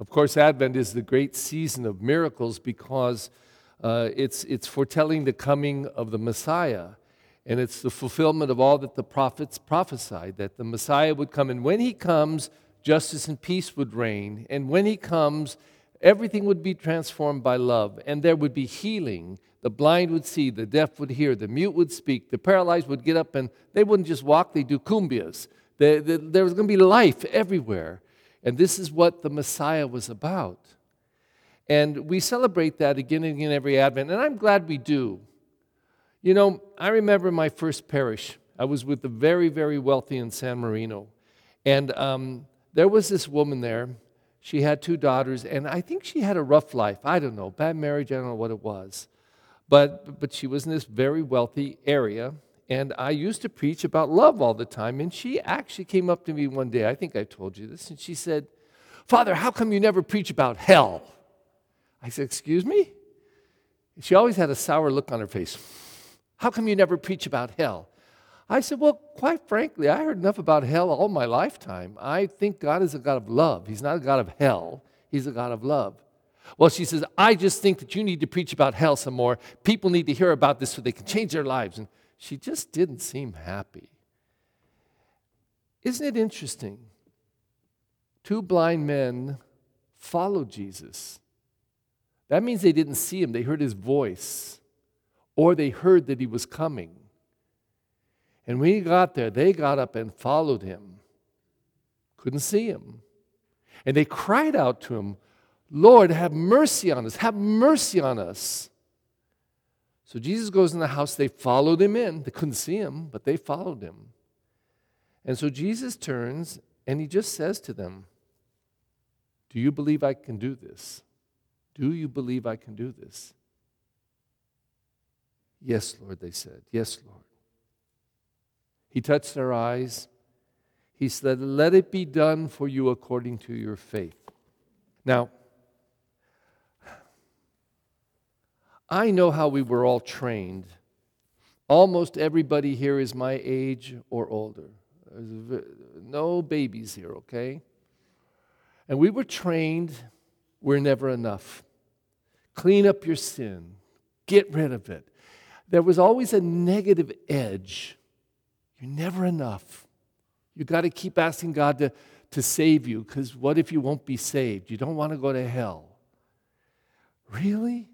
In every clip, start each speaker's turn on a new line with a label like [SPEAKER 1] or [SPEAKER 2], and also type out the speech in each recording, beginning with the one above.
[SPEAKER 1] Of course, Advent is the great season of miracles because uh, it's, it's foretelling the coming of the Messiah. And it's the fulfillment of all that the prophets prophesied that the Messiah would come. And when he comes, justice and peace would reign. And when he comes, everything would be transformed by love. And there would be healing. The blind would see, the deaf would hear, the mute would speak, the paralyzed would get up and they wouldn't just walk, they'd do cumbias. there was going to be life everywhere. And this is what the Messiah was about. And we celebrate that again and again every Advent. And I'm glad we do. You know, I remember my first parish. I was with the very, very wealthy in San Marino. And um, there was this woman there. She had two daughters, and I think she had a rough life. I don't know, bad marriage, I don't know what it was. But, but she was in this very wealthy area, and I used to preach about love all the time. And she actually came up to me one day, I think I told you this, and she said, Father, how come you never preach about hell? I said, Excuse me? She always had a sour look on her face. How come you never preach about hell? I said, Well, quite frankly, I heard enough about hell all my lifetime. I think God is a God of love. He's not a God of hell, He's a God of love. Well, she says, I just think that you need to preach about hell some more. People need to hear about this so they can change their lives. And she just didn't seem happy. Isn't it interesting? Two blind men followed Jesus. That means they didn't see him, they heard his voice or they heard that he was coming. And when he got there, they got up and followed him. Couldn't see him. And they cried out to him, Lord, have mercy on us, have mercy on us. So Jesus goes in the house. They followed him in. They couldn't see him, but they followed him. And so Jesus turns and he just says to them, Do you believe I can do this? Do you believe I can do this? Yes, Lord, they said. Yes, Lord. He touched their eyes. He said, Let it be done for you according to your faith. Now, I know how we were all trained. Almost everybody here is my age or older. No babies here, okay? And we were trained, we're never enough. Clean up your sin, get rid of it there was always a negative edge. You're never enough. You got to keep asking God to, to save you because what if you won't be saved? You don't want to go to hell. Really?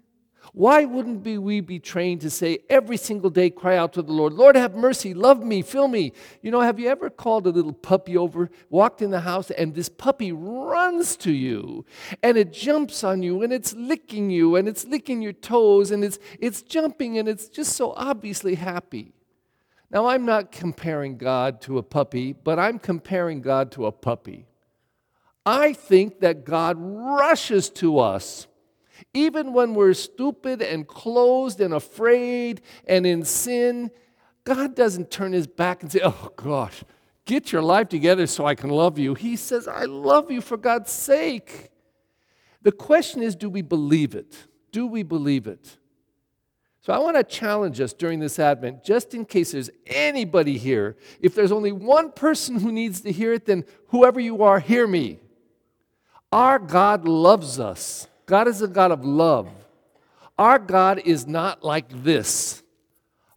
[SPEAKER 1] Why wouldn't we be trained to say every single day, cry out to the Lord, Lord, have mercy, love me, fill me? You know, have you ever called a little puppy over, walked in the house, and this puppy runs to you and it jumps on you and it's licking you and it's licking your toes and it's, it's jumping and it's just so obviously happy? Now, I'm not comparing God to a puppy, but I'm comparing God to a puppy. I think that God rushes to us even when we're stupid and closed and afraid and in sin, God doesn't turn his back and say, Oh gosh, get your life together so I can love you. He says, I love you for God's sake. The question is, do we believe it? Do we believe it? So I want to challenge us during this Advent, just in case there's anybody here. If there's only one person who needs to hear it, then whoever you are, hear me. Our God loves us. God is a God of love. Our God is not like this.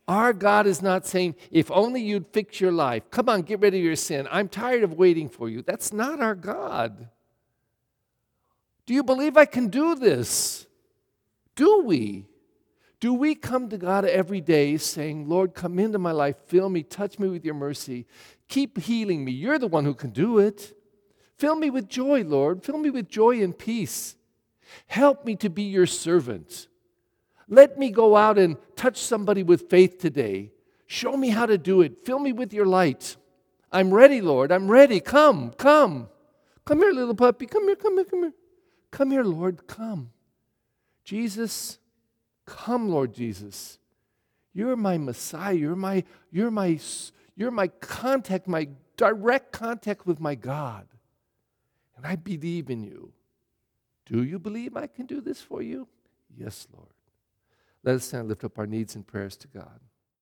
[SPEAKER 1] Our God is not saying, if only you'd fix your life, come on, get rid of your sin. I'm tired of waiting for you. That's not our God. Do you believe I can do this? Do we? Do we come to God every day saying, Lord, come into my life, fill me, touch me with your mercy, keep healing me? You're the one who can do it. Fill me with joy, Lord. Fill me with joy and peace. Help me to be your servant. Let me go out and touch somebody with faith today. Show me how to do it. Fill me with your light. I'm ready, Lord. I'm ready. Come, come. Come here, little puppy. Come here, come here, come here. Come here, Lord. Come. Jesus, come, Lord Jesus. You're my Messiah. You're my, you're my, you're my contact, my direct contact with my God. And I believe in you. Do you believe I can do this for you? Yes, Lord. Let us stand lift up our needs and prayers to God.